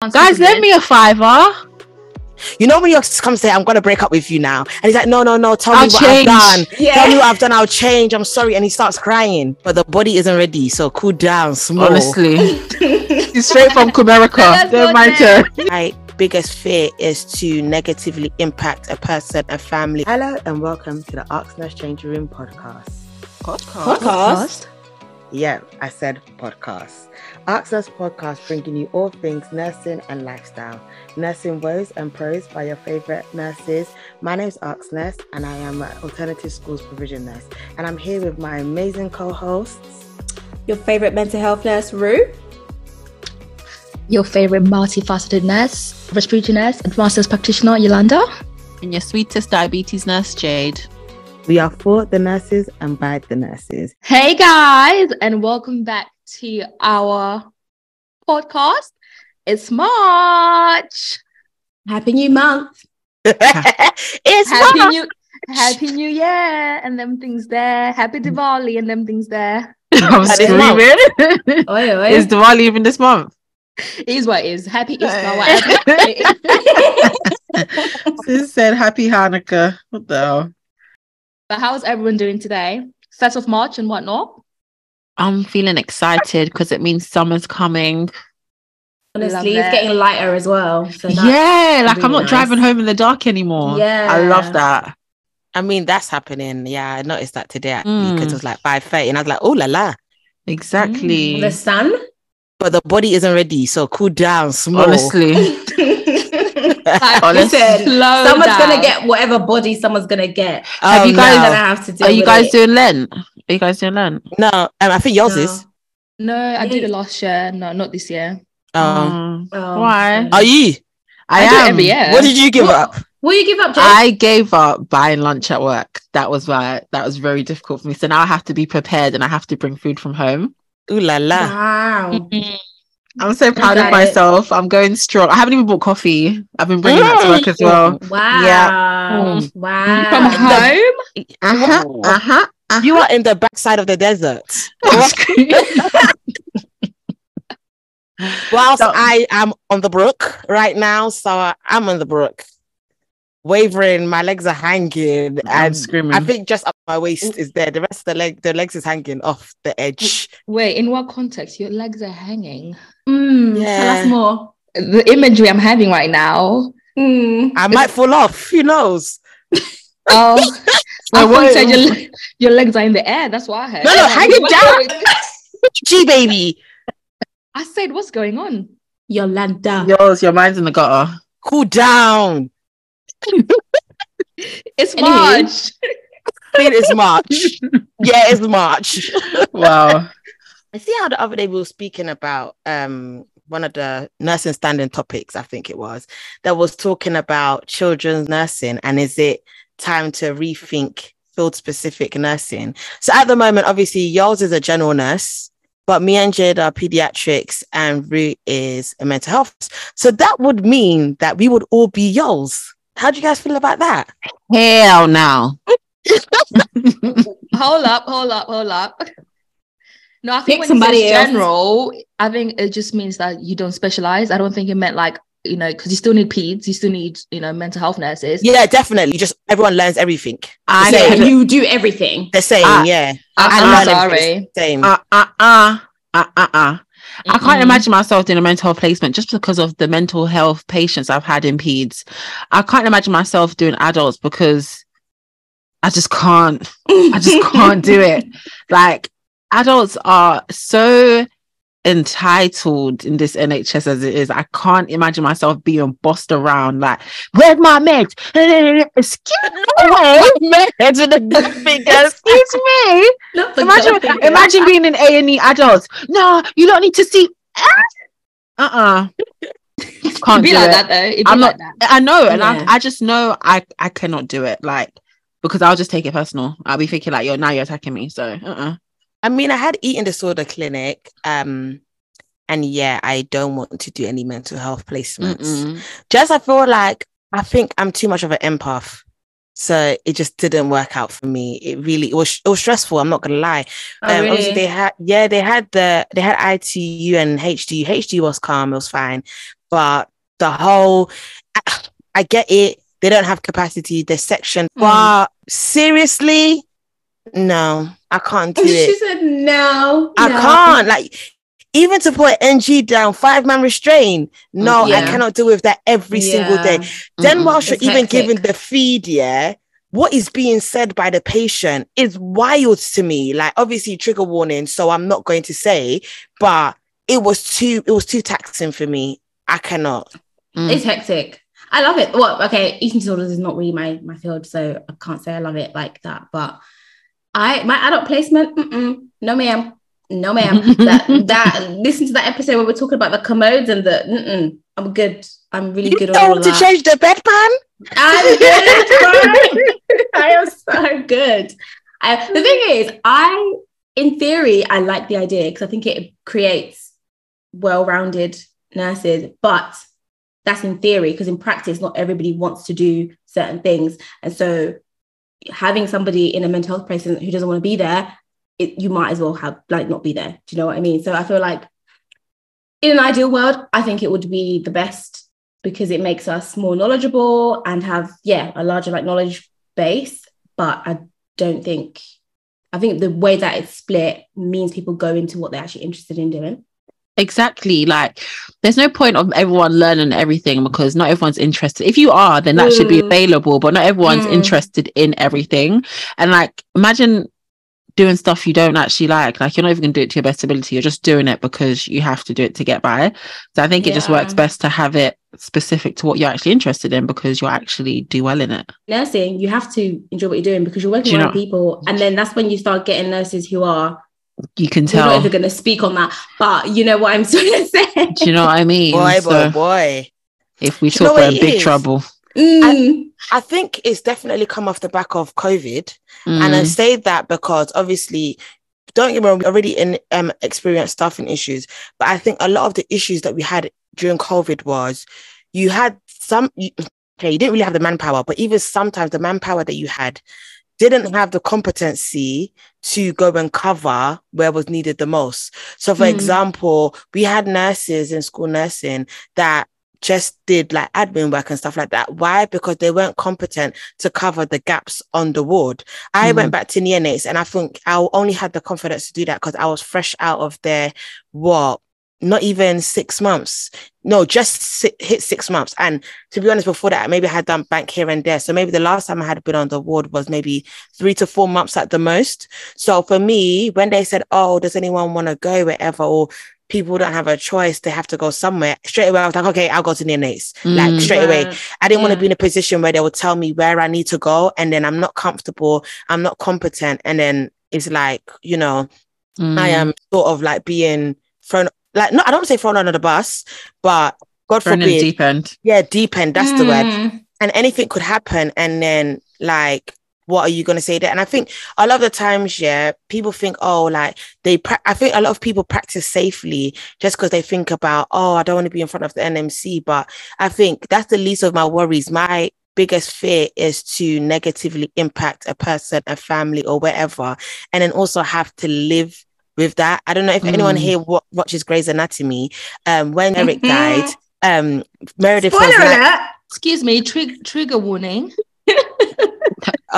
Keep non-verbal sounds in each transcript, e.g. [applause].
Guys, lend me a fiver. You know when you come say, "I'm gonna break up with you now," and he's like, "No, no, no. Tell I'll me what change." I've done. Yeah. Tell me what I've done. I'll change. I'm sorry." And he starts crying, but the body isn't ready. So cool down, small. Honestly, [laughs] it's straight from Comerica. Let's Don't mind there. her. My [laughs] biggest fear is to negatively impact a person, a family. Hello and welcome to the askNurse Change Room podcast. Podcast. Yeah, I said podcast. askNurse podcast bringing you all things nursing and lifestyle. Nursing woes and pros by your favorite nurses. My name is askNurse and I am an alternative schools provision nurse. And I'm here with my amazing co-hosts. Your favorite mental health nurse, Ru? your favorite multifaceted nurse, respiratory nurse, advanced nurse practitioner, Yolanda. And your sweetest diabetes nurse, Jade. We are for the nurses and by the nurses. Hey guys, and welcome back to our podcast. It's March. Happy new month. [laughs] it's Happy March. New Happy New Year and them things there. Happy Diwali and them things there. [laughs] I'm That is month. screaming. [laughs] Oi, oi. Is Diwali even this month? It is what it is. Happy Easter, Hey. whatever. Sis said happy Hanukkah. What the hell? but how's everyone doing today? First of March and whatnot. I'm feeling excited because it means summer's coming. Honestly, Love it's it. getting lighter as well. So yeah, like I'm really not driving home in the dark anymore. Yeah. I love that. I mean, that's happening. Yeah, I noticed that today actually Mm. because it was like 5.30 and I was like, oh la la. Exactly. The sun. But the body isn't ready. So cool down, small. Honestly. [laughs] Like, Honestly. Slow someone's down. gonna get whatever body someone's gonna get. Have you Oh, guys- You're no. gonna have to deal Are you guys it. doing Lent? Are you guys doing Lent? No, um, I think yours is. No, I did Yeah. it last year. No, not this year. Um. Oh, Why? okay. are you? I, I am. every year. What did you give What? up? Will you give up, Jay? I gave up buying lunch at work. That was why that was very difficult for me. So now I have to be prepared and I have to bring food from home. Ooh la la. Wow. I'm so proud got of it. myself. I'm going strong. I haven't even bought coffee. I've been bringing that to work as well. Wow. Mm. Wow. From home? Uh-huh. Uh-huh. uh-huh. You are in the backside of the desert. [laughs] [laughs] Whilst So- I am on the brook right now, so I'm on the brook, wavering. My legs are hanging, I'm and screaming. I think just up my waist is there. The rest of the leg, the legs is hanging off the edge. Wait, in what context? Your legs are hanging. Mm, Yeah. Tell us more. The imagery I'm having right now. Mm. I might fall off. Who knows? [laughs] Oh, I Wait, thought you wait. said your, your legs are in the air. That's what I heard. No, no, hang it down. going- [laughs] G baby, I said, what's going on? Yolanda. Yours, your mind's in the gutter. cool down. [laughs] It's Anywho. March. It is March. yeah, it's March. Wow. I see how the other day we were speaking about um one of the nursing standing topics, I think it was, that was talking about children's nursing and is it time to rethink field specific nursing? So at the moment, obviously, yours is a general nurse, but me and Jade are pediatrics and Ru is a mental health. So that would mean that we would all be yours. How do you guys feel about that? Hell no. [laughs] [laughs] hold up, hold up, hold up. No, I Pick think when somebody somebody else. general, I think it just means that you don't specialize. I don't think it meant like, you know, because you still need peds, you still need, you know, mental health nurses. Yeah, definitely. Just everyone learns everything. I The Yeah, know. you do everything. The same, Ah. yeah. I- I I'm sorry. Same. Uh, uh, uh, uh, uh, uh. I can't imagine myself doing a mental health placement just because of the mental health patients I've had in peds. I can't imagine myself doing adults because I just can't. I just [laughs] can't do it. Like adults are so entitled in this NHS as it is. I can't imagine myself being bossed around like, where's my meds? [laughs] Excuse me. [laughs] Meds with a good finger. Excuse me. Imagine, imagine being an A and E adult. No, you don't need to see. [laughs] Uh uh Can't be do like it. that though. I'm not- that. I know, and Yeah. I, I just know I, I cannot do it. Like because I'll just take it personal. I'll be thinking like, yo, now you're attacking me. So, uh, uh I mean, I had eating disorder clinic. Um, and yeah, I don't want to do any mental health placements. Just I feel like I think I'm too much of an empath. So it just didn't work out for me. It really it was it was stressful. I'm not gonna lie. Oh, Um, really? Obviously, they had yeah, they had the they had ITU and HDU. HDU was calm, it was fine, but the whole, I, I get it. They don't have capacity. They're sectioned, Mm. but seriously, no, I can't do it. she said no. I no. can't. Like, even to put NG down, five man restraint. No, I Yeah. cannot deal with that every single day. Then, whilst you're It's even hectic. giving the feed, yeah, what is being said by the patient is wild to me. Like, obviously, trigger warning, so I'm not going to say, but it was too, it was too taxing for me. I cannot. Mm. It's hectic. I love it. Well, okay, eating disorders is not really my my field, so I can't say I love it like that. But I my adult placement, mm-mm, no ma'am, no ma'am. that [laughs] that listen to that episode where we're talking about the commodes and the. Mm-mm, I'm good. I'm really You good don't all to that. change the bedpan? I'm good. [laughs] I am so good. I, the thing is, I, in theory, I like the idea because I think it creates well-rounded nurses, but that's in theory because in practice, not everybody wants to do certain things, and so having somebody in a mental health patient who doesn't want to be there, it, you might as well have like not be there. Do you know what I mean? So I feel like in an ideal world, I think it would be the best because it makes us more knowledgeable and have yeah a larger like knowledge base but i don't think i think the way that it's split means people go into what they're actually interested in doing Exactly. Like, there's no point of everyone learning everything because not everyone's interested. If you are, then that should be Mm. available, but not everyone's Mm. interested in everything. And like, imagine doing stuff you don't actually like. Like, you're not even going to do it to your best ability. You're just doing it because you have to do it to get by. So I think it just works best to have it specific to what you're actually interested in because you'll actually do well in it. nursing you have to enjoy what you're doing because you're working you with know- people and then that's when you start getting nurses who are You can tell. we're not tell. even going to speak on that but you know what i'm [laughs] trying to say Do you know what I mean? Boy, boy, So boy. if we Do you know talk, what we're in big is? trouble. Mm. I think it's definitely come off the back of COVID. And I Mm. say that because obviously, don't get me wrong, we already in, um, experienced staffing issues. But I think a lot of the issues that we had during COVID was you had some, you, okay, you didn't really have the manpower, but even sometimes the manpower that you had didn't have the competency to go and cover where was needed the most. So, for Mm. example, we had nurses in school nursing that just did like admin work and stuff like that. Why? Because they weren't competent to cover the gaps on the ward. I Mm. went back to neonates and I think I only had the confidence to do that because I was fresh out of their What? Not even six months. No, just si- hit six months. And to be honest, before that, maybe I had done bank here and there. So maybe the last time I had been on the ward was maybe three to four months at the most. So for me, when they said, "Oh, does anyone want to go wherever?" or people don't have a choice, they have to go somewhere. Straight away, I was like, "Okay, I'll go to neonates." Like Mm. straight away. I didn't want to be in a position where they would tell me where I need to go, and then I'm not comfortable, I'm not competent, and then it's like, you know, I Mm. am sort of like being thrown, like, no, I don't say thrown under the bus, but God Thrown forbid, deep end. yeah, deep end, that's the word. Mm. And anything could happen, and then like, what are you going to say there? And I think a lot of the times, yeah, people think, oh, like they, pra- I think a lot of people practice safely just because they think about, oh, I don't want to be in front of the NMC. But I think that's the least of my worries. My biggest fear is to negatively impact a person, a family, or wherever, and then also have to live with that. I don't know if anyone Mm. here wa- watches Grey's Anatomy. Um, when Derek Mhm. died, um, Meredith was Spoiler like, alert. Excuse me, trig- trigger warning. [laughs]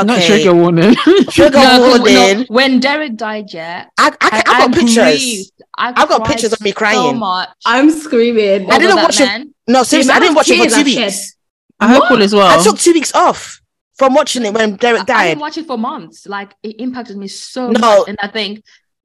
Not trigger warning. [laughs] trigger no, warning. when Derek died, yeah, I, I, I, I, got pictures. I I've got pictures of me So crying. much. i'm screaming I didn't over that watch it. No, seriously, I didn't watch it for two I've weeks. I hope all as well. I took two weeks off from watching it when Derek I died. didn't watch it for months. Like it impacted me so No. much, and I think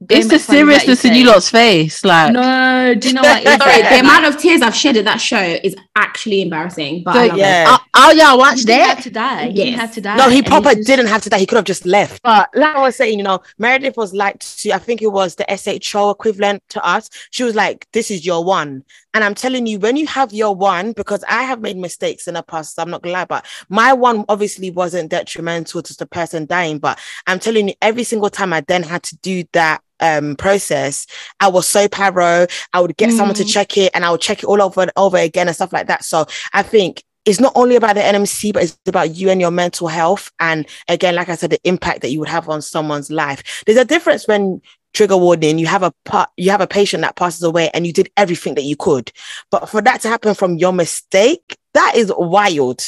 it's the back to what seriousness in you lot's face. Like, No, do you know what? Sorry, like- [laughs] the amount of tears I've shed at that show is actually embarrassing. But I love yeah. it. oh, oh yeah, he watch didn't have that. to die. He didn't Yes. have to die. No, he and proper it's just- didn't have to die. He could have just left. But like I was saying, you know, Meredith was like to I think it was the SHO equivalent to us. She was like, This is your one. And I'm telling you, when you have your one, because I have made mistakes in the past, I'm not gonna lie, but my one obviously wasn't detrimental to the person dying. But I'm telling you, every single time I then had to do that um process, I was so paro. I would get someone to Mm. check it and I would check it all over and over again and stuff like that. So I think it's not only about the NMC, but it's about you and your mental health. And again, like I said, the impact that you would have on someone's life. There's a difference when trigger warning, you have a part, you have a patient that passes away, and you did everything that you could. But for that to happen from your mistake, that is wild.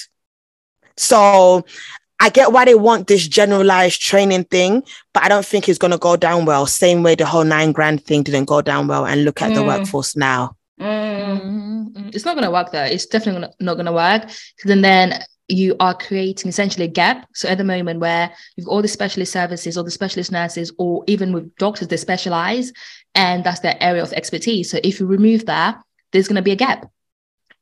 So I get why they want this generalized training thing, but I don't think it's gonna go down well. Same way the whole nine grand thing didn't go down well. And look at the Mm. workforce now. Mm. Mm, It's not going to work though. It's definitely not going to work. Because then, then you are creating essentially a gap. So at the moment where you've got all the specialist services, all the specialist nurses, or even with doctors, they specialize, and that's their area of expertise. So if you remove that, there's going to be a gap,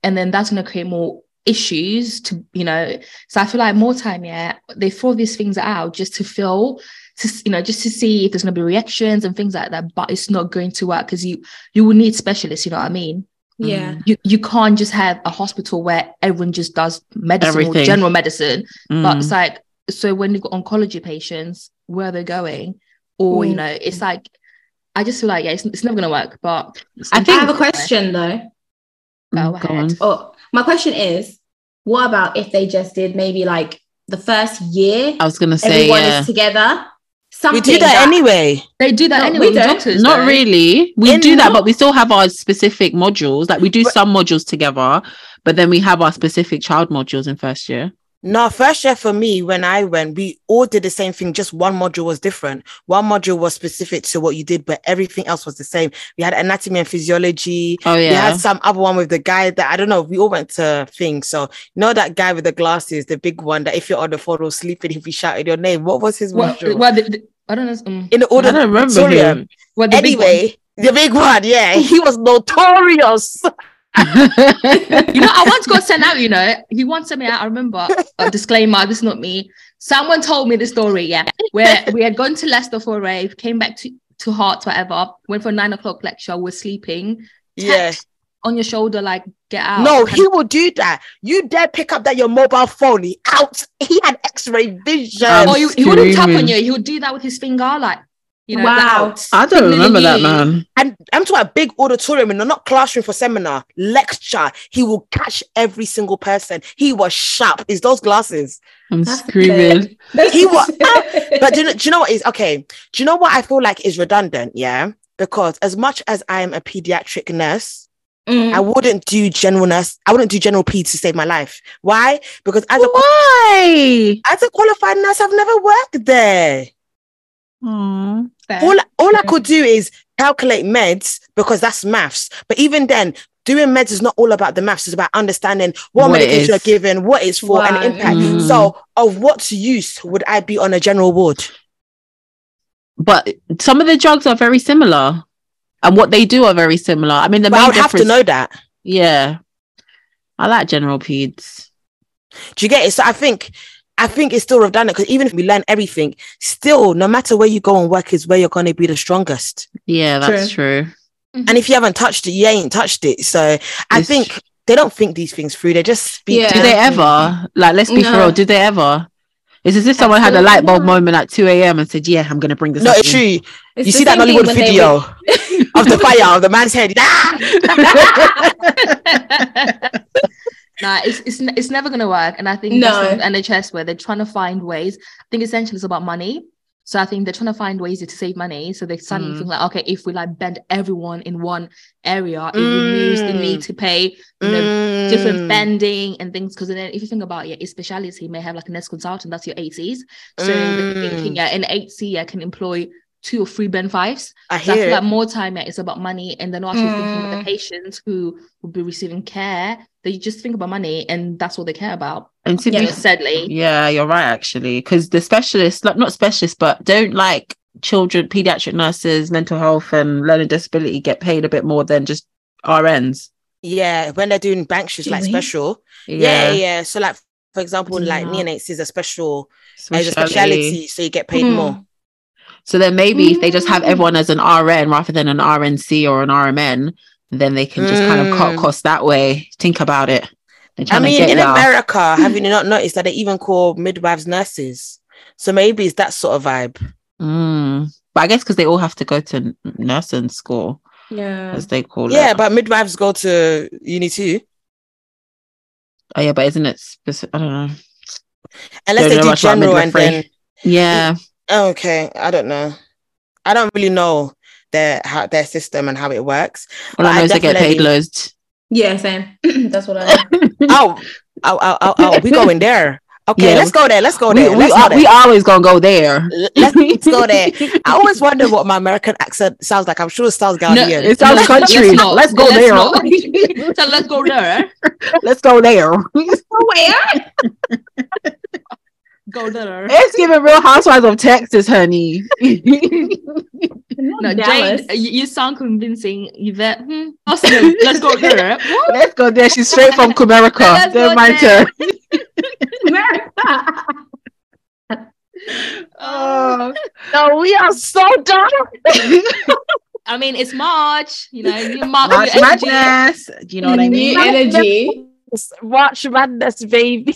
and then that's going to create more issues. To you know, so I feel like more time, yeah, they throw these things out just to feel. To, you know, just to see if there's going to be reactions and things like that, but it's not going to work because you you will need specialists. You know what I mean? Yeah. you, you can't just have a hospital where everyone just does medicine or general medicine but Mm. it's like so when you've got oncology patients where they're they going or you Mm. know it's like i just feel like yeah it's, it's never going to work but I I have a question though. Go Go ahead. on. Oh, my question is, what about if they just did maybe like the first year, I was gonna say everyone yeah. is together? We do that anyway. they do that No, anyway we don't. doctors Not though. really. We In do that, but we still have our specific modules. Like we do some modules together, but then we have our specific child modules in first year. No, first year for me, when I went, we all did the same thing. Just one module was different. One module was specific to what you did, but everything else was the same. We had anatomy and physiology. Oh yeah. We had some other one with the guy that I don't know. We all went to things. So you know that guy with the glasses, the big one that if you're on the phone or sleeping, if he shouted your name, what was his well, module? well the, the- i don't know um, In the order, I don't remember him. well, the big. Anyway, the big one, yeah, he was notorious. [laughs] you know, I once got sent out, you know, he once sent me out. I remember a disclaimer, this is not me. Someone told me the story, yeah, where we had gone to Leicester for a rave, came back to, to Heart, whatever, went for a nine o'clock lecture, we're sleeping, Yeah. on your shoulder, like, get out. No, And- he will do that. You dare pick up that your mobile phone? He out. [laughs] He had X-ray vision. Or you, he wouldn't tap on you, he would do that with his finger, like, you know, Wow. that- I don't remember that man. and I'm talking about big auditorium and not classroom for seminar, lecture. He will catch every single person. He was sharp. Is those glasses? I'm That's screaming. He was, but do you, [laughs] know, do you know what is okay? Do you know what I feel like is redundant? Yeah, because as much as I am a pediatric nurse, Mm. I wouldn't do general nurse. I wouldn't do general P to save my life. Why? Because as a Why? as a qualified nurse, I've never worked there. Aw. All all I could do is calculate meds because that's maths. But even then, doing meds is not all about the maths. It's about understanding what, What medication you're given, what it's for, and the impact. Mm. So, of what use would I be on a general ward? But some of the drugs are very similar. And what they do are very similar. I mean, the But I main would have to know that. Yeah. I like general peds. Do you get it? So I think. I think it's still redundant because even if we learn everything, still, no matter where you go and work, is where you're going to be the strongest. Yeah, that's true. And if you haven't touched it, you ain't touched it. So I It's think they don't think these things through. They just speak. Yeah. Do they ever? Like, let's be for No. real. Do they ever? It's as if someone had a light bulb not. moment at 2 a.m. and said, Yeah, I'm going to bring this No, up it's true. It's you see that same Nollywood when they video of the fire of the man's head. Ah! [laughs] [laughs] [laughs] nah, it's, it's it's never gonna work. And I think No. that's the NHS where they're trying to find ways. I think essentially it's about money. So I think they're trying to find ways to save money. So they suddenly Mm. think like, okay, if we like bend everyone in one area, it removes the Mm. need to pay you know different Mm. bending and things. Because then if you think about it, your speciality may have like a nurse consultant, that's your ATs. So they're thinking Mm. yeah, an HC yeah, can employ two or three band fives. I So I hear feel like more time yeah, it's about money and then not actually thinking about Mm. the patients who will be receiving care. They just think about money and that's what they care about. And to You be sadly. Yeah, you're right, actually. Because the specialists, like not specialists, but don't like children, pediatric nurses, mental health, and learning disability get paid a bit more than just RNs. Yeah, when they're doing bank shifts like Really? special. Yeah. Yeah, yeah, So like for example, like neonates is a special as a Speciality. speciality, so you get paid Hmm. more. So then maybe if they just have Mm. everyone as an RN rather than an RNC or an RMN, then they can just kind of cut Mm. costs that way. Think about it. I mean, in ya. America, [laughs] have you not noticed that they even call midwives nurses? So maybe it's that sort of vibe. Mm. But I guess because they all have to go to nursing school, Yeah. as they call Yeah, it. Yeah, but midwives go to uni too. oh yeah, but isn't it specific? I don't know. Unless Don't they know do general and midwifery. then Yeah, oh, okay, I don't know. I don't really know their how their system and how it works. All I But know I is they get paid loads. Yeah, same. [clears throat] That's what I know. [laughs] oh, oh, oh, oh, oh, we going there. Okay, Yeah. let's go there. Let's go there. we, let's are, go there. we always gonna go there. Let's, let's go [laughs] there. I always wonder what my American accent sounds like. I'm sure it sounds Ghanaian. It sounds Let's- country. let's not. Let's go Let's there. not. [laughs] so let's go there. Let's go there. Where? Go there. [laughs] It's giving Real Housewives of Texas, honey. [laughs] No, Dallas. Jade, you, you sound convincing. Yvette, hmm, [laughs] awesome. let's go there. What? Let's go there. She's straight from Comerica. Let's go Don't mind her. America. Oh, no, we are so done. I mean, it's March. You know, you mark March your energy. Madness. Do you know what I mean? New energy. Watch madness, baby.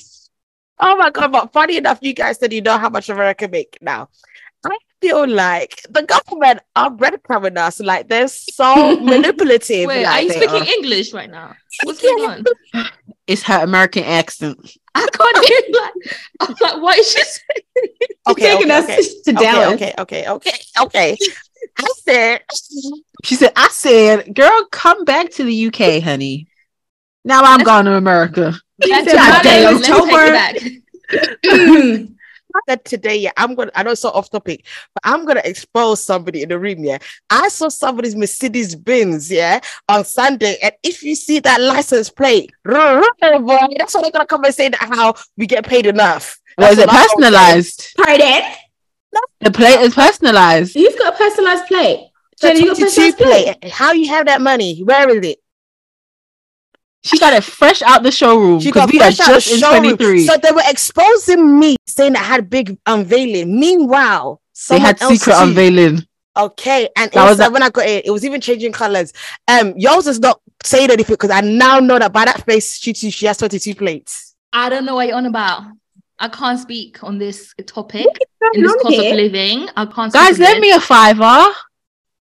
Oh my god! But funny enough, you guys said you know how much America make now. I feel like the government are breadcrumbing us. Like they're so [laughs] manipulative. Wait, like are you speaking are. English right now? What's going on? It's her American accent. I can't hear like I'm like, what is she saying? Okay, taking okay, us okay. to Dallas. Okay, okay, okay, okay, okay. I said, She said, I said, girl, come back to the UK, honey. Now I'm gone to America. Let's, God damn, let's take October. it back. [laughs] I said today, yeah, I'm gonna. I know it's so off topic, but I'm gonna expose somebody in the room. Yeah, I saw somebody's Mercedes Benz, yeah, on Sunday, and if you see that license plate, boy, [laughs] that's what they're gonna come and say that how we get paid enough. Was That's it what I'm gonna say. personalized? Pardon? The plate is personalized. You've got a personalized plate. The Jenny, you got a 22 personalized plate. plate. How you have that money? Where is it? She got it fresh out the showroom She because got we are fresh out the just in showroom. 23. So they were exposing me, saying I had big unveiling. Meanwhile, they had else secret too. unveiling. Okay, and That was inside a- when I got it, it was even changing colors. Um, yours is not saying anything because I now know that by that face, she too, she has 22 plates. I don't know what you're on about. I can't speak on this topic in this on cost here? of living. I can't. Guys, on lend me a fiver.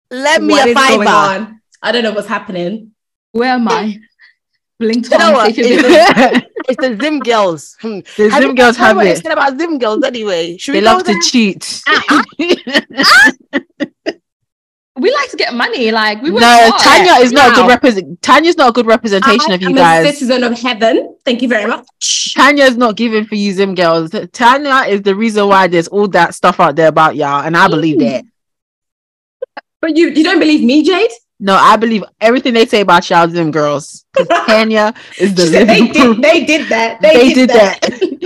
Let me What a is going fiver. on? I don't know what's happening. Where am I? Blink You know what? It's [laughs] [laughs] It's the Zim girls. Hmm. the Have Zim girls have it. said about Zim girls anyway? Should They love there? to cheat. [laughs] we like to get money. Like we no. Tanya is not a good represent. Tanya's not a good representation I of you guys. citizen of heaven. Thank you very much. Tanya's not giving for you, Zim girls. Tanya is the reason why there's all that stuff out there about y'all, and I believe Mm. that. But you, you don't believe me, Jade? No, I believe everything they say about y'all, Zim girls. 'Cause [laughs] Tanya is the said they did. They did that. They, They did, did that. [laughs]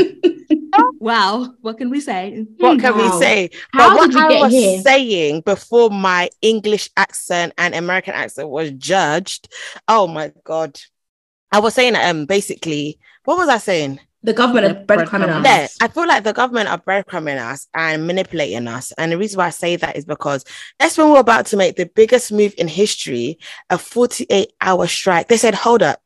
Wow. What can we say? What can Wow. we say? How but what did we I get was here? saying before my English accent and American accent was judged. Oh my god. I was saying um basically, what was I saying? The government The of breadcrumbing us. Yeah, I feel like the government are breadcrumbing us and manipulating us. And the reason why I say that is because that's when we're about to make the biggest move in history, a 48 hour strike. They said, hold up.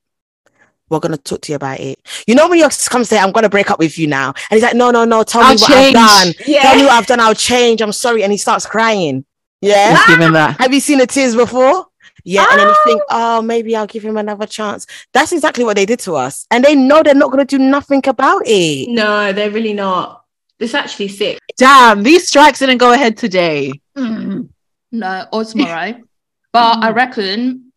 We're gonna talk to you about it. You know when you come say, I'm gonna break up with you now. And he's like, No, no, no, tell I'll me what change. I've done. Tell me what I've done, I'll change. I'm sorry. And he starts crying. Yeah. Let's that. Have you seen the tears before? Yeah, and then you Ah. think, oh, maybe I'll give him another chance. That's exactly what they did to us. And they know they're not going to do nothing about it. No, they're really not. It's actually sick. Damn, these strikes didn't go ahead today. No, or tomorrow. [laughs] but I reckon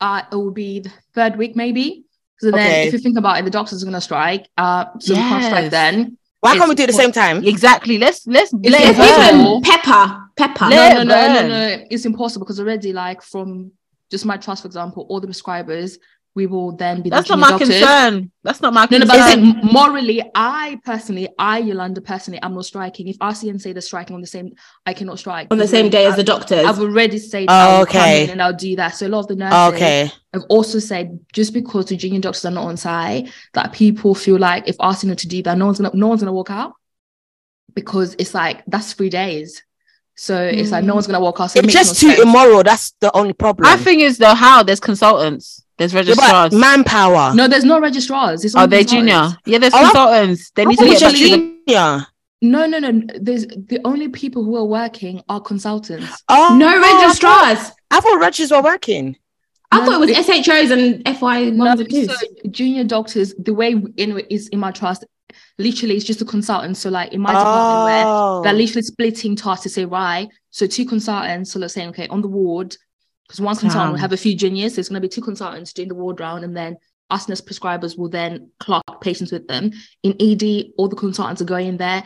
uh, it will be the third week, maybe. So then, Okay. if you think about it, the doctors are going to strike. Uh, so we can't strike then. Why can't we do it at the same time? Exactly. Let's let's It's let There's it impossible. burn. even pepper. Pepper. No, no, no, no, no. It's impossible because already, like, from just my trust, for example, all the prescribers, we will then be the That's not my doctors. concern. That's not my No, no, concern. but I'm morally, I personally, I Yolanda personally, I'm not striking. If RCN say they're striking on the same, I cannot strike On the same day as the I- doctors. I've already said Oh, I will come okay. in and I'll do that. So a lot of the nurses Okay. I've also said just because the junior doctors are not on site, that people feel like if asking them to do that, no one's gonna no one's gonna walk out because it's like that's three days. So it's like no Mm. one's gonna walk out. So it It's just no too sense. immoral. That's the only problem. My thing is though, how there's consultants, there's Yeah, registrars. manpower. No, there's no registrars. It's Are they consultants. junior? Yeah, there's Oh, consultants. They need to Which get back are to junior? No, no, no. There's the only people who are working are consultants. Oh, no I thought- registrars. I thought registrars were working. I No, thought it was it- SHOs and FY No, ones and twos. so junior doctors, the way in is in my trust, literally it's just a consultant. So like in my department where Oh. they're literally splitting tasks to say, right, so two consultants, so let's say, okay, on the ward, because one consultant will have a few juniors, so it's to be two consultants doing the ward round, and then us nurse prescribers will then clock patients with them. In ED, all the consultants are going there.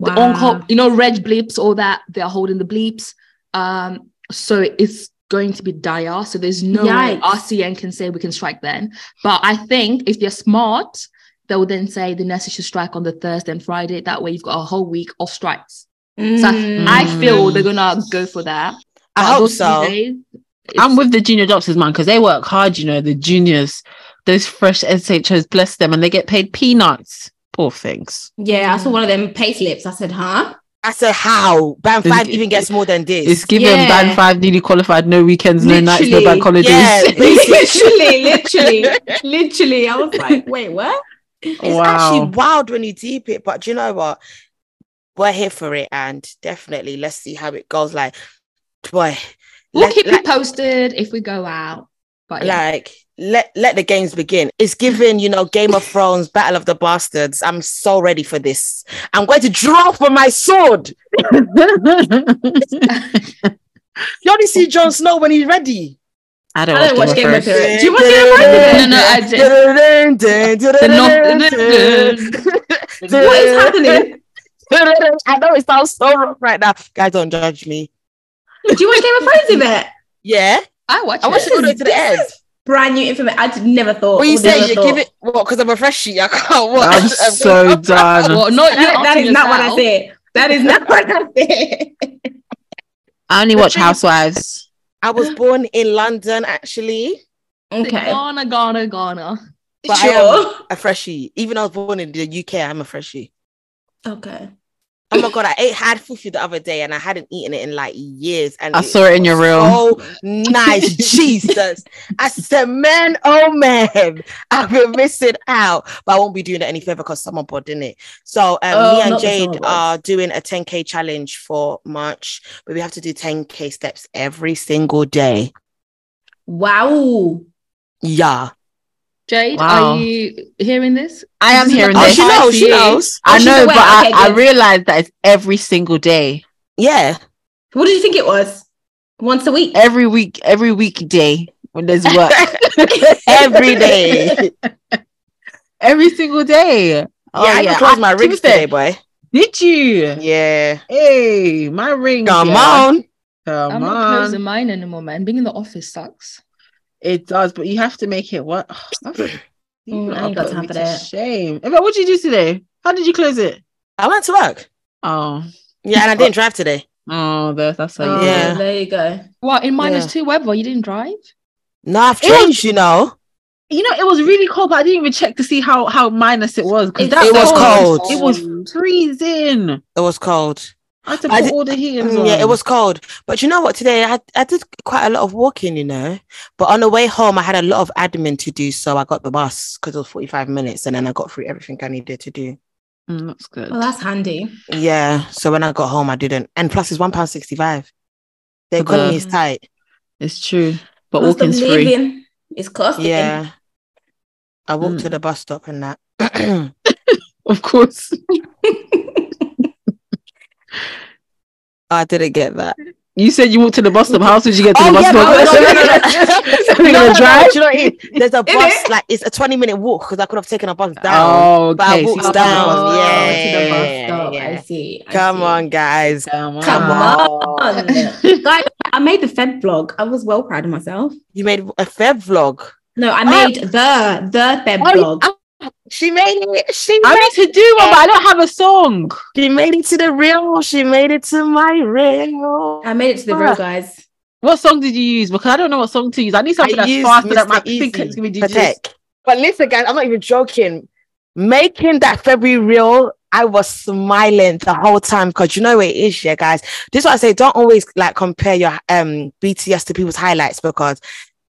The on call, you know, red bleeps, all that, they're holding the bleeps. Um, so it's going to be dire. So there's no way RCN can say we can strike then. But I think if they're smart, they will then say the nurses should strike on the Thursday and Friday. That way you've got a whole week of strikes. So I- Mm. Feel they're gonna go for that. I But hope so. days, I'm with the junior doctors, man, because they work hard, you know, the juniors, those fresh SHOs, bless them, and they get paid peanuts. Poor things. Yeah, I saw one of them pay slips. I said, huh? I said, how? Band It's- five even gets more than this. It's given Yeah. band five newly qualified, no weekends, no nights, no Literally. bank holidays. Yeah, [laughs] literally, literally, [laughs] literally. I was like, wait, what? It's Wow. actually wild when you deep it, but do you know what? We're here for it, and definitely let's see how it goes. Like, boy, we'll let- keep like, you posted if we go out. But yeah. like let let the games begin. It's given, you know, Game of Thrones, Battle of the Bastards. I'm so ready for this. I'm going to draw for my sword. [laughs] [laughs] You only see Jon Snow when he's ready. I don't, I don't watch Game of Thrones. Thrones. Do you watch Game of Thrones? No, no, I just. [laughs] What is happening? [laughs] I know it sounds so rough right now. Guys, don't judge me. Do you watch Game of Thrones, Yvette? Yeah, I watch I watched it. it all the way to the end. [laughs] Brand new information. I d- never thought. What you would say? You give it what? Because I'm a freshie. I can't watch. I'm so done. Well, not That, that asking is not what I yourself. said. That is not what I said. I only watch Housewives. I was born in London, actually. Okay. Ghana, Ghana, Ghana. But I Sure. A freshie. Even though I was born in the UK, I'm a freshie. Okay. Oh my god, I ate had fufu the other day and I hadn't eaten it in like years. And I saw it in your room. Oh, So nice, [laughs] Jesus. I said, man, oh man, I've been missing out. But I won't be doing it any further because someone bought in it. So um, Oh, me and Jade are doing a 10k challenge for March, but we have to do 10k steps every single day. Wow. Yeah. Jade, Wow. are you hearing this? I am This hearing like- Oh, this. she knows, she ICA. knows. Oh, I she's know, aware. but Okay, I, I good. realized that it's every single day, Yeah. What did you think it was? Once a week. every week, every weekday when there's work, [laughs] [laughs] every day. [laughs] every single day. Oh, yeah, I even closed my ah, to be rings fair, today, boy. Did you? Yeah. Hey, my ring. Come yeah. on. Come I'm not closing mine anymore, man. Being in the office sucks. It does, but you have to make it what? [sighs] [sighs] You Mm, I ain't got time for that. Shame. Emma, what did you do today? How did you close it? I went to work. Oh, Yeah, and I [laughs] didn't drive today. oh, that's that's how Oh, do. Yeah. There you go. What in minus Yeah. two weather? You didn't drive? No, I've It was- changed, you know. You know, it was really cold, but I didn't even check to see how how minus it was because It's that It was cold. cold. It was freezing. It was cold. I had to put did- all the heaters Mm, on. Yeah, it was cold. But you know what? Today I, had, I did quite a lot of walking, you know. But on the way home, I had a lot of admin to do. So I got the bus because it was 45 minutes and then I got through everything I needed to do. Mm, that's good. Well, that's handy. Yeah. So when I got home, I didn't. And plus, it's £1.65. The economy the- is tight. It's true, but Cost of walking's free. living is costing. Yeah. I walked to Mm. the bus stop and that. [coughs] [coughs] Of course. I didn't get that. You said you walked to the bus stop. How else did you get to Oh, the bus yeah, stop? but- no, no, no, no. Are we No, gonna no, [laughs] no, drive? you know what it is? There's a [laughs] bus, it? like it's a 20 minute walk because I could have taken a bus down. Oh, but I okay. so down. walked to Yeah, to the bus stop. yeah. I see. I Come see. on, guys. Come on. Come on. on. [laughs] Guys, I made the Fed vlog. I was well proud of myself. You made a Feb vlog. No, I ah! made the the Fed Oh, vlog. She made it. She I made, need to do one, but I don't have a song. she made it to the real. She made it to my real. I made it to the real guys. What song did you use? Because I don't know what song to use. I need something I that's faster that Mr. might think Easy it's gonna be for tech. But listen, guys, I'm not even joking. Making that February real, I was smiling the whole time because you know what it is, yeah, guys. This is what I say. Don't always like compare your um BTS to people's highlights because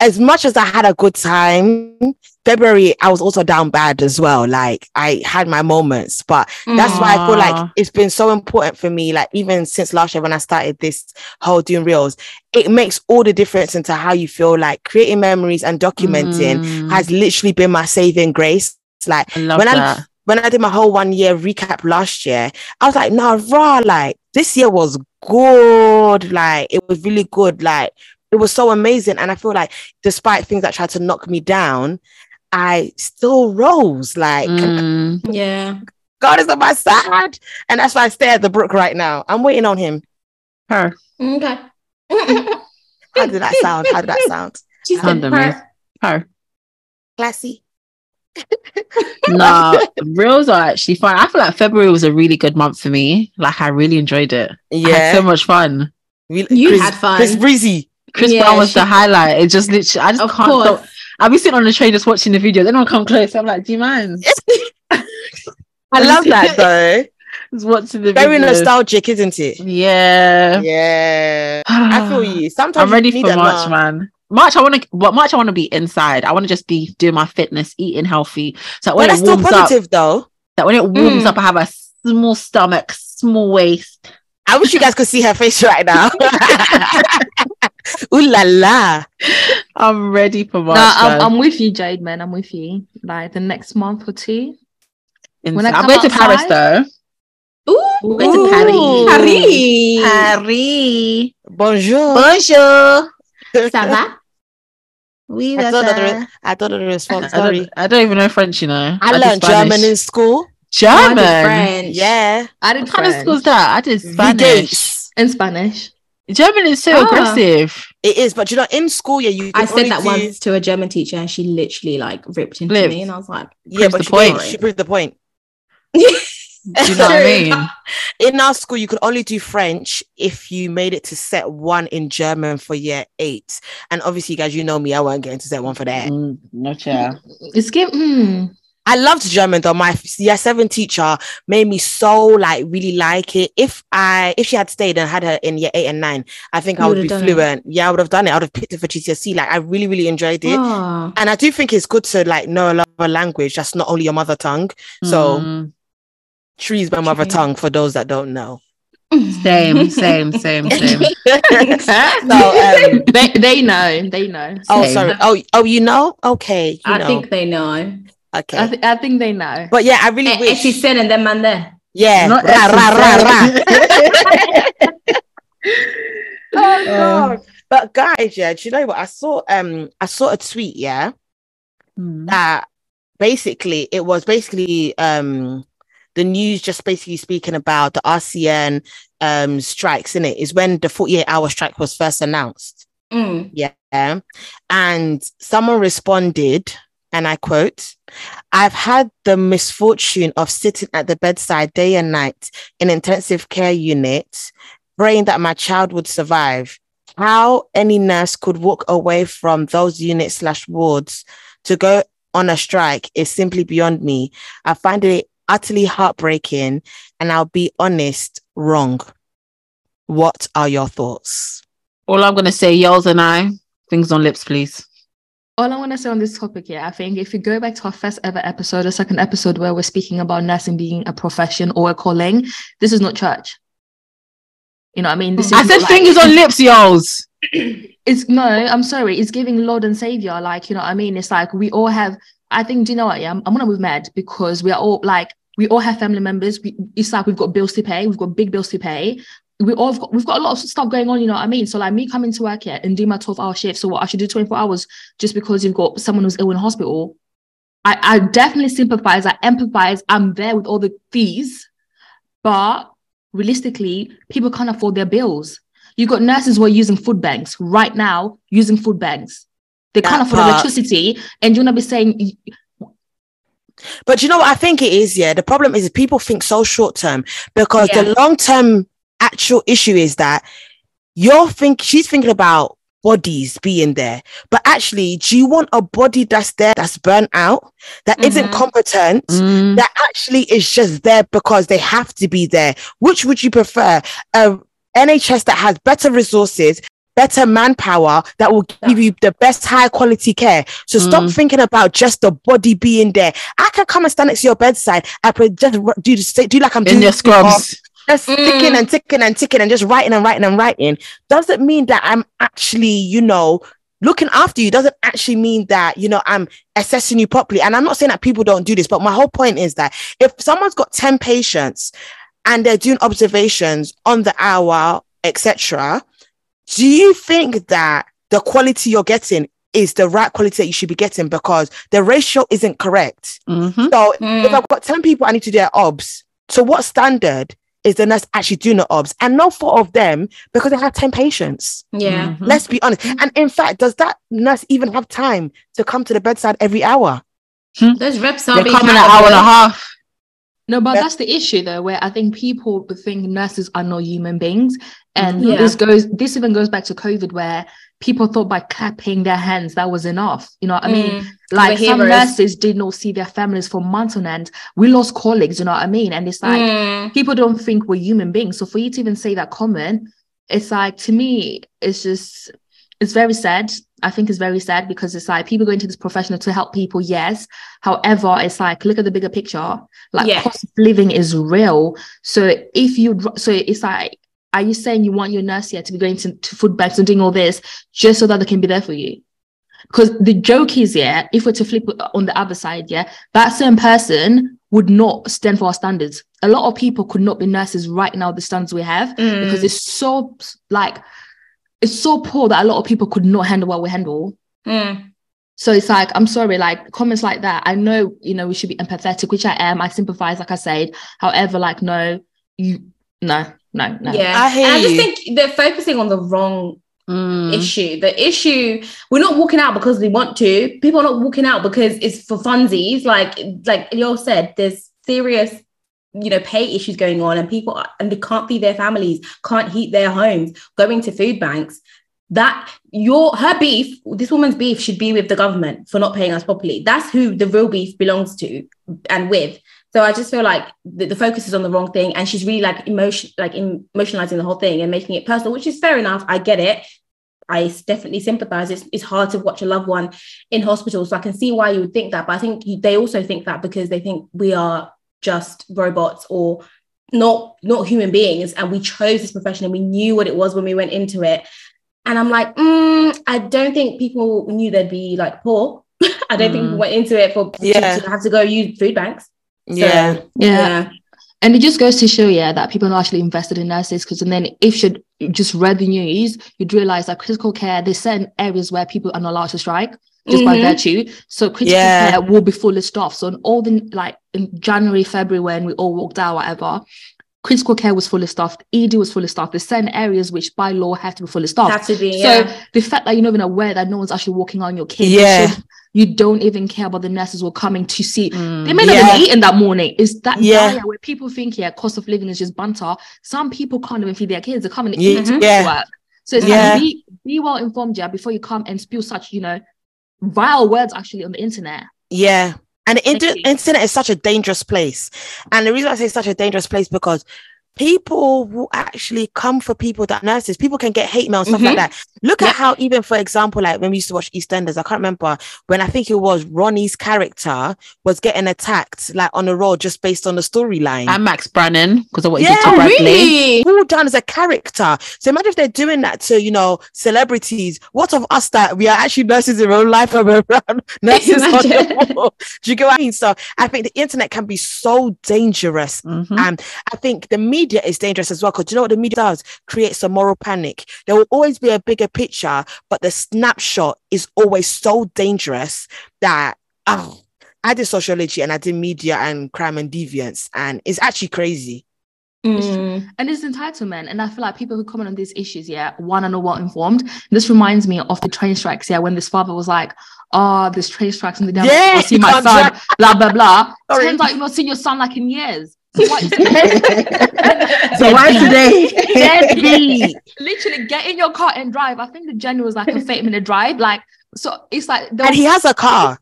as much as I had a good time, February I was also down bad as well. Like I had my moments, but that's why I feel like it's been so important for me. Like even since last year when I started this whole doing reels, it makes all the difference into how you feel. Like creating memories and documenting Mm, has literally been my saving grace. It's like I when I'm- when I did my whole one year recap last year, I was like, nah, raw, like this year was good. Like it was really good. Like it was so amazing. And I feel like despite things that tried to knock me down, I still rose. Like Mm. Yeah. God is on my side. And that's why I stay at the brook right now. I'm waiting on him. Her. Okay. [laughs] How did that sound? How did that sound? [laughs] She said Sound amazing. her. Her. Classy. [laughs] Nah, reels are actually fun. I feel like February was a really good month for me. Like I really enjoyed it. I had Yeah. so much fun. We- You Chris, had fun. Chris Breezy. Chris Yeah, Brown was she- the highlight. It just literally, I just Of can't stop. I'll be sitting on the train just watching the video. Then I'll come close. I'm like, do you mind? I love that [laughs] though. Just watching the video. Very videos. nostalgic, isn't it? Yeah. Yeah. I [sighs] feel you. Sometimes I'm ready need for March, laugh. man. March, I want to. What March? I want to be inside. I want to just be doing my fitness, eating healthy. So But when that's it still warms up, positive though. that when it warms Mm. up, I have a small stomach, small waist. I wish you guys could see her face right now. [laughs] [laughs] [laughs] Ooh la la. I'm ready for March. No, I'm. I'm with you, Jade, man. I'm with you. Like the next month or two. when I Inside. I'm come going to Paris outside- though. Ooh. Going to Paris. Paris. Paris. Bonjour. Bonjour. Ça va? Oui, I that's thought, that a- was, I thought it was I don't, sorry. I don't even know French, you know. I did learned German in school. I did German. French. Yeah. I did What kind of school school's that? I did Spanish. gates. in Spanish. German is so Ah. aggressive. It is, but you know, in school, yeah, you. I said that do- once to a German teacher and she literally like ripped into Flipped. me and I was like, Yeah, but the she, point. proved- she proved the point. Do you know what I [laughs] mean? In our school, you could only do French if you made it to set one in German for year eight. And obviously, guys, you know me, I won't get into set one for that. Mm, no chair. It's give. Hmm. I loved German though. My year seven teacher made me so like really like it. If I if she had stayed and had her in year eight and nine, I think I You would would be have done it. fluent. Yeah, I would have done it. I would have picked it for GCSE. Like I really, really enjoyed it. Oh. And I do think it's good to like know another language that's not only your mother tongue. So Mm, Twi is my mother Twi. tongue for those that don't know. same, [laughs] same, same, same. [laughs] [laughs] so um They they know. They know. oh Same. sorry. Oh oh you know? Okay. You I know. think they know. Okay. I, th- I think they know. but yeah, I really wish. Esi Sen and them man there. yeah. Not Ra, ra, ra, ra. [laughs] [laughs] Oh Uh, god. But guys, yeah, do you know what? I saw um I saw a tweet, yeah, Mm. that basically it was basically um the news just basically speaking about the RCN um strikes in it is when the 48 hour strike was first announced. Mm. Yeah. And someone responded, and I quote, I've had the misfortune of sitting at the bedside day and night in intensive care unit, praying that my child would survive. How any nurse could walk away from those units slash wards to go on a strike is simply beyond me. I find it utterly heartbreaking, and I'll be honest, wrong. What are your thoughts? All I'm gonna say, yells and I, things on lips, please. All I want to say on this topic, yeah, I think if you go back to our first ever episode, or second episode where we're speaking about nursing being a profession or a calling, this is not church. You know what I mean? This is I said like- fingers on lips, yells. [clears throat] It's no, I'm sorry. It's giving Lord and Savior. Like, you know what I mean? It's like we all have, I think, do you know what? Yeah, I'm, I'm gonna move mad because we are all like, we all have family members. We, it's like we've got bills to pay. We've got big bills to pay. We all got, we've got a lot of stuff going on, you know what I mean? So like me coming to work here and do my 12 hour shift. So what I should do 24 hours just because you've got someone who's ill in hospital. I, I definitely sympathize. I empathize. I'm there with all the fees, but realistically, people can't afford their bills. You've got nurses who are using food banks right now, using food banks. They can't afford part. electricity, and you're gonna be saying, But you know what I think it is, yeah. The problem is people think so short term because Yeah. the long term actual issue is that you're think she's thinking about bodies being there, but actually, do you want a body that's there that's burnt out, that not Mhm. competent, Mm. that actually is just there because they have to be there? Which would you prefer? A NHS that has better resources, better manpower that will give you the best high quality care. So stop Mm. thinking about just the body being there. I can come and stand next to your bedside. I could just do the do like I'm In doing your scrubs. Just Mm. ticking and ticking and ticking and just writing and writing and writing. Doesn't mean that I'm actually, you know, looking after you doesn't actually mean that you know i'm assessing you properly and i'm not saying that people don't do this but my whole point is that if someone's got 10 patients and they're doing observations on the hour etc do you think that the quality you're getting is the right quality that you should be getting because the ratio isn't correct Mhm. so if Mm. i've got 10 people i need to do their obs so what standard is the nurse actually doing the obs and no fault of them because they have 10 patients Yeah. Mhm. Let's be honest. And in fact, does that nurse even have time to come to the bedside every hour? Those reps are They're being coming an hour and a half. No, but Yeah. that's the issue though, where I think people think nurses are not human beings. And Yeah. this goes this even goes back to COVID where people thought by clapping their hands that was enough. You know what I mean? Mm. Like some nurses did not see their families for months on end. We lost colleagues, you know what I mean? And it's like Mm. people don't think we're human beings. So for you to even say that comment, it's like to me, it's just it's very sad. I think it's very sad because it's like people go into this profession to help people, yes. However, it's like look at the bigger picture. Like Yeah. cost of living is real. So if you so it's like are you saying you want your nurse here to be going to, to food banks and doing all this just so that they can be there for you? Because the joke is, yeah, if we're to flip on the other side, yeah, that same person would not stand for our standards. A lot of people could not be nurses right now, the standards we have, Mm. because it's so like it's so poor that a lot of people could not handle what we handle. Mm. So it's like, I'm sorry, like comments like that. I know, you know, we should be empathetic, which I am. I sympathize, like I said. However, like, no, you, no, no, no. Yeah. I hear and I just you. think they're focusing on the wrong Mm. issue. The issue we're not walking out because we want to. People are not walking out because it's for funsies. Like like you all said, there's serious, you know, pay issues going on, and people are, and they can't feed their families, can't heat their homes, going to food banks. That your her beef, this woman's beef should be with the government for not paying us properly. That's who the real beef belongs to and with. So I just feel like the, the focus is on the wrong thing, and she's really like emotion, like emotionalizing the whole thing and making it personal, which is fair enough. I get it I definitely sympathize. It's, it's hard to watch a loved one in hospital, so I can see why you would think that. But I think they also think that because they think we are just robots or not not human beings, and we chose this profession and we knew what it was when we went into it. And I'm like, mm, I don't think people knew they'd be like poor. [laughs] I don't think Mm. people went into it for to- Yeah. to have to go use food banks. So, Yeah. Yeah. And it just goes to show, yeah, that people are not actually invested in nurses. Because and then if you just read the news, you'd realize that critical care, there's certain areas where people are not allowed to strike just by Mhm. virtue. So critical Yeah. care will be fully staffed. So in all the like in January, February, when we all walked out, whatever, critical care was fully staffed, ED was fully staffed. There's certain areas which by law have to be fully staffed. have to be. yeah. So the fact that you're not even aware that no one's actually walking on your kid, Yeah. you don't even care about the nurses who are coming to see Mm. they may not Yeah. have eaten that morning. Is that Yeah. dire where people think, yeah, cost of living is just banter. Some people can't even feed their kids. They're coming Yeah. to Yeah. work. So it's Yeah. like be be well informed, yeah, before you come and spew such, you know, vile words actually on the internet. Yeah. And the inter- internet is such a dangerous place. And the reason I say it's such a dangerous place because people will actually come for people that nurses. People can get hate mail, stuff like Mhm. that. Look Yeah. at how, even for example, like when we used to watch EastEnders, I can't remember when I think it was Ronnie's character was getting attacked like on the road just based on the storyline. And Max Branning, because of what he Yeah. did to Bradley. really? all done as a character. So imagine if they're doing that to, you know, celebrities. What of us that we are actually nurses in real life and we're [laughs] around nurses on the wall? Do you get what I mean? So I think the internet can be so dangerous. Mhm. And I think the media is dangerous as well. Because you know what the media does? Creates a moral panic. There will always be a bigger picture, but the snapshot is always so dangerous that oh, I did sociology and I did media and crime and deviance, and it's actually crazy. Mm. And it's entitlement. And I feel like people who comment on these issues, yeah, one are not well informed. This reminds me of the train strikes, yeah, when this father was like, Oh, there's train strikes and the devil Yeah, yeah, see you my can't son, blah blah blah. Sorry. Turns out you've not seen your son like in years. So what is [laughs] So why today? Deadbeat. literally get in your car and drive. I think the journey was like a 30 minute drive. Like, so it's like there and he has a car.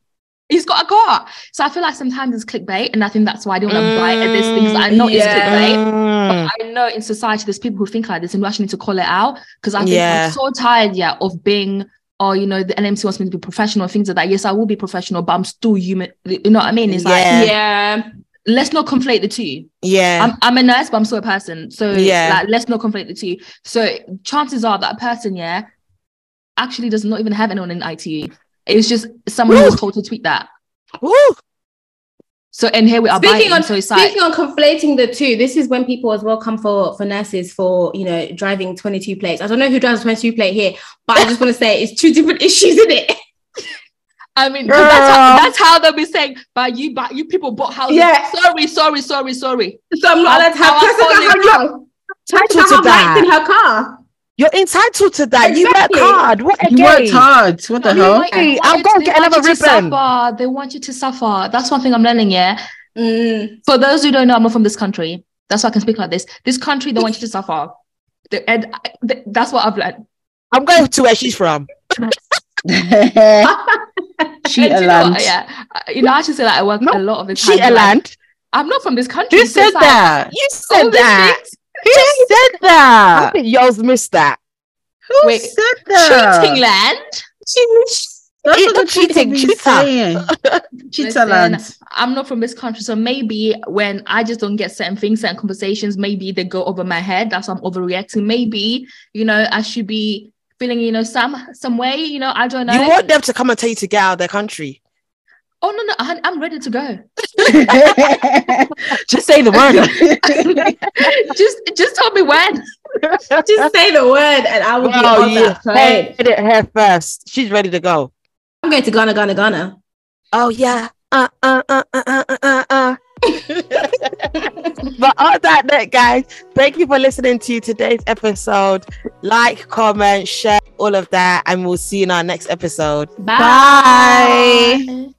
he's got a car. So I feel like sometimes it's clickbait, and I think that's why I don't want to buy at these things that I know yeah. it's clickbait. Mm. But I know in society there's people who think like this, and we actually need to call it out because I think Yeah. I'm so tired, yeah, of being. Oh, you know, the NMC wants me to be professional, things like that. Yes, I will be professional, but I'm still human. You know what I mean? It's like Yeah. Yeah. let's not conflate the two. Yeah. I'm, I'm a nurse, but I'm still a person. So Yeah. like, let's not conflate the two. So chances are that a person, yeah, actually does not even have anyone in ITU. It's just someone who was told to tweet that. Woo! So and here we are Speaking biting. on so it's like speaking on conflating the two, this is when people as well come for for nurses for you know driving 22 plates. I don't know who drives 22 plate here, but I just want to say it's two different [laughs] issues in it. I mean, that's how, that's how they'll be saying, but you, but you people bought houses. Yeah. Sorry, sorry, sorry, sorry. So I'm not allowed to have Our person phone in. Entitled To to lights in that. her car. You're entitled to that. Exactly. You work hard. What You worked hard. What the They hell? want- Hey, I'll want go and get they want another you to ribbon. suffer. They want you to suffer. That's one thing I'm learning. Yeah. Mm. For those who don't know, I'm not from this country. That's why I can speak like this. This country, they want you to suffer. The- And I- th- that's what I've learned. I'm going to where she's from. [laughs] [laughs] [laughs] Cheetah And you know land. Yeah. You know, I should say that I work No, a lot of the time. Cheetah like, land. I'm not from this country. Who so said it's like, that? You said that. Who said I that? think y'all's missed that. Who Wait, said that? Cheating land. That's Eat what the the cheating, be cheetah. saying. [laughs] Cheetah land. I'm not from this country, so maybe when I just don't get certain things, certain conversations, maybe they go over my head. That's why I'm overreacting. Maybe you know I should be feeling, you know, some some way. You know, I don't know. You want them to come and tell you to get out of their country. oh no, no, I- I'm ready to go. [laughs] Just say the word. [laughs] just just tell me when. Just say the word and I will be on yeah. that plane. Heard it here first. She's ready to go. I'm going to Ghana, Ghana, Ghana. Oh yeah. Uh uh uh uh uh uh uh. uh. But on that note, guys, thank you for listening to today's episode. Like, comment, share, all of that, and we'll see you in our next episode. Bye. Bye.